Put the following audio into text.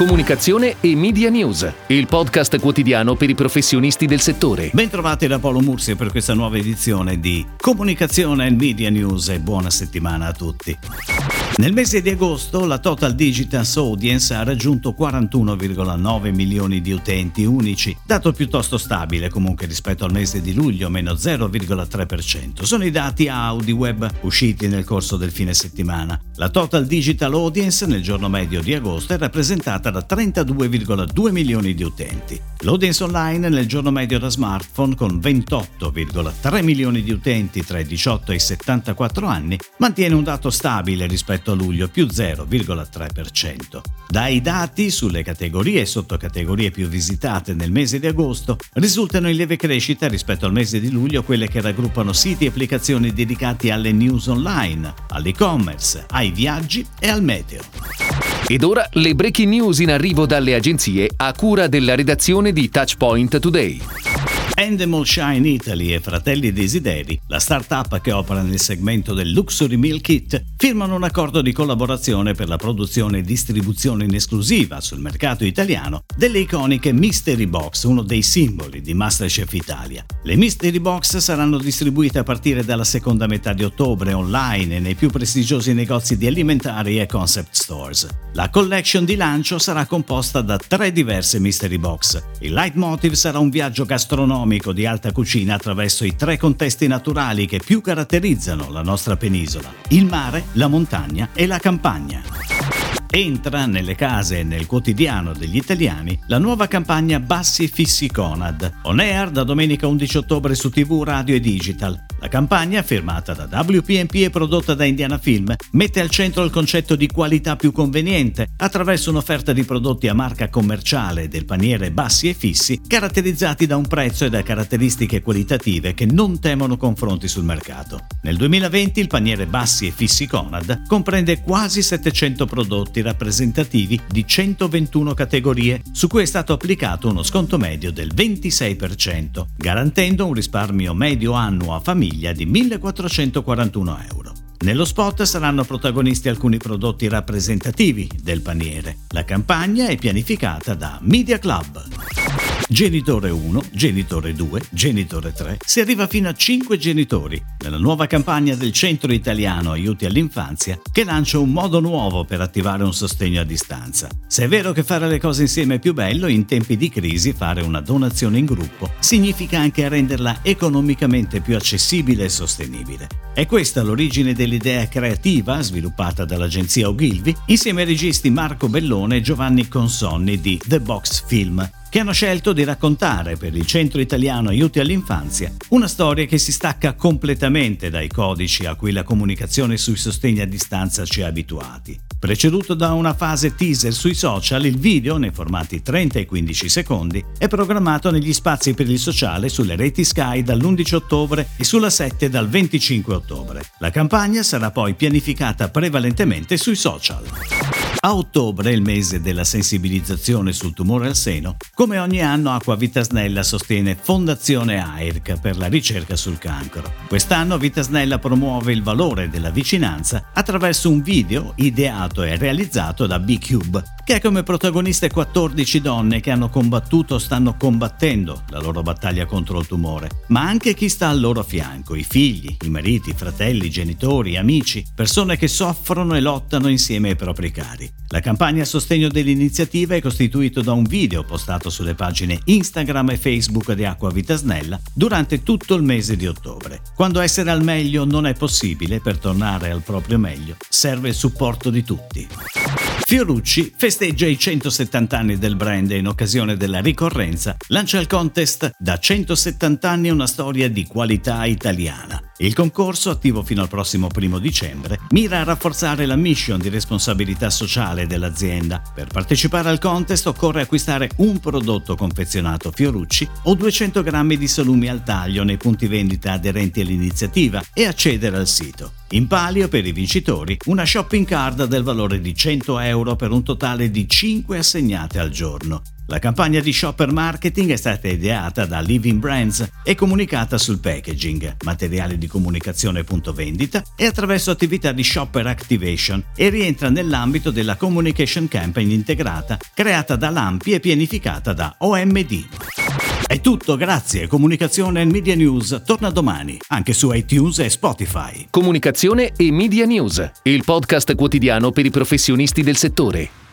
comunicazione e media news, il podcast quotidiano per i professionisti del settore. Bentrovati da Paolo Mursi per questa nuova edizione di Comunicazione e Media News e buona settimana a tutti. Nel mese di agosto la Total Digitance Audience ha raggiunto 41,9 milioni di utenti unici, dato piuttosto stabile comunque rispetto al mese di luglio, meno 0,3%. Sono i dati AudiWeb usciti nel corso del fine settimana. La Total Digital Audience nel giorno medio di agosto è rappresentata da 32,2 milioni di utenti. L'audience online nel giorno medio da smartphone con 28,3 milioni di utenti tra i 18 e i 74 anni mantiene un dato stabile rispetto a luglio più 0,3%. Dai dati sulle categorie e sottocategorie più visitate nel mese di agosto risultano in lieve crescita rispetto al mese di luglio quelle che raggruppano siti e applicazioni dedicati alle news online, all'e-commerce, ai viaggi e al meteo. Ed ora le breaking news in arrivo dalle agenzie a cura della redazione di Touchpoint Today. Endemol Shine Italy e Fratelli Desideri, la startup che opera nel segmento del Luxury Meal Kit, firmano un accordo di collaborazione per la produzione e distribuzione in esclusiva sul mercato italiano delle iconiche Mystery Box, uno dei simboli di Masterchef Italia. Le Mystery Box saranno distribuite a partire dalla seconda metà di ottobre online nei più prestigiosi negozi di alimentari e concept stores. La collection di lancio sarà composta da tre diverse Mystery Box. Il leitmotiv sarà un viaggio gastronomico gastronomico di alta cucina attraverso i tre contesti naturali che più caratterizzano la nostra penisola, il mare, la montagna e la campagna. Entra nelle case e nel quotidiano degli italiani la nuova campagna Bassi Fissi Conad, on air da domenica 11 ottobre su TV, radio e digital, la campagna, firmata da WPMP e prodotta da Indiana Film, mette al centro il concetto di qualità più conveniente attraverso un'offerta di prodotti a marca commerciale del paniere bassi e fissi, caratterizzati da un prezzo e da caratteristiche qualitative che non temono confronti sul mercato. Nel 2020 il paniere bassi e fissi Conad comprende quasi 700 prodotti rappresentativi di 121 categorie, su cui è stato applicato uno sconto medio del 26%, garantendo un risparmio medio annuo a famiglia famiglia di 1441 euro. Nello spot saranno protagonisti alcuni prodotti rappresentativi del paniere. La campagna è pianificata da Media Club. Genitore 1, genitore 2, genitore 3, si arriva fino a 5 genitori nella nuova campagna del Centro Italiano Aiuti all'Infanzia che lancia un modo nuovo per attivare un sostegno a distanza. Se è vero che fare le cose insieme è più bello, in tempi di crisi fare una donazione in gruppo significa anche renderla economicamente più accessibile e sostenibile. È questa l'origine dell'idea creativa sviluppata dall'agenzia Ogilvy insieme ai registi Marco Bellone e Giovanni Consonni di The Box Film che hanno scelto di raccontare per il Centro Italiano Aiuti all'Infanzia una storia che si stacca completamente dai codici a cui la comunicazione sui sostegni a distanza ci ha abituati. Preceduto da una fase teaser sui social, il video, nei formati 30 e 15 secondi, è programmato negli spazi per il sociale sulle reti Sky dall'11 ottobre e sulla 7 dal 25 ottobre. La campagna sarà poi pianificata prevalentemente sui social. A ottobre, il mese della sensibilizzazione sul tumore al seno, come ogni anno Acqua Vitasnella sostiene Fondazione AIRC per la ricerca sul cancro. Quest'anno Vitasnella promuove il valore della vicinanza attraverso un video ideato e realizzato da B-Cube, che ha come protagoniste 14 donne che hanno combattuto o stanno combattendo la loro battaglia contro il tumore, ma anche chi sta al loro fianco, i figli, i mariti, i fratelli, i genitori, amici, persone che soffrono e lottano insieme ai propri cari. La campagna a sostegno dell'iniziativa è costituita da un video postato sulle pagine Instagram e Facebook di Acqua Vita Snella durante tutto il mese di ottobre. Quando essere al meglio non è possibile, per tornare al proprio meglio, serve il supporto di tutti. Fiorucci festeggia i 170 anni del brand e in occasione della ricorrenza lancia il contest Da 170 anni una storia di qualità italiana. Il concorso, attivo fino al prossimo primo dicembre, mira a rafforzare la mission di responsabilità sociale dell'azienda. Per partecipare al contest occorre acquistare un prodotto confezionato Fiorucci o 200 grammi di salumi al taglio nei punti vendita aderenti all'iniziativa e accedere al sito. In palio per i vincitori una shopping card del valore di 100 euro per un totale di 5 assegnate al giorno. La campagna di shopper marketing è stata ideata da Living Brands e comunicata sul packaging, materiali di comunicazione punto vendita e attraverso attività di shopper activation e rientra nell'ambito della communication campaign integrata creata da Lampi e pianificata da OMD. È tutto, grazie. Comunicazione e Media News torna domani, anche su iTunes e Spotify. Comunicazione e Media News, il podcast quotidiano per i professionisti del settore.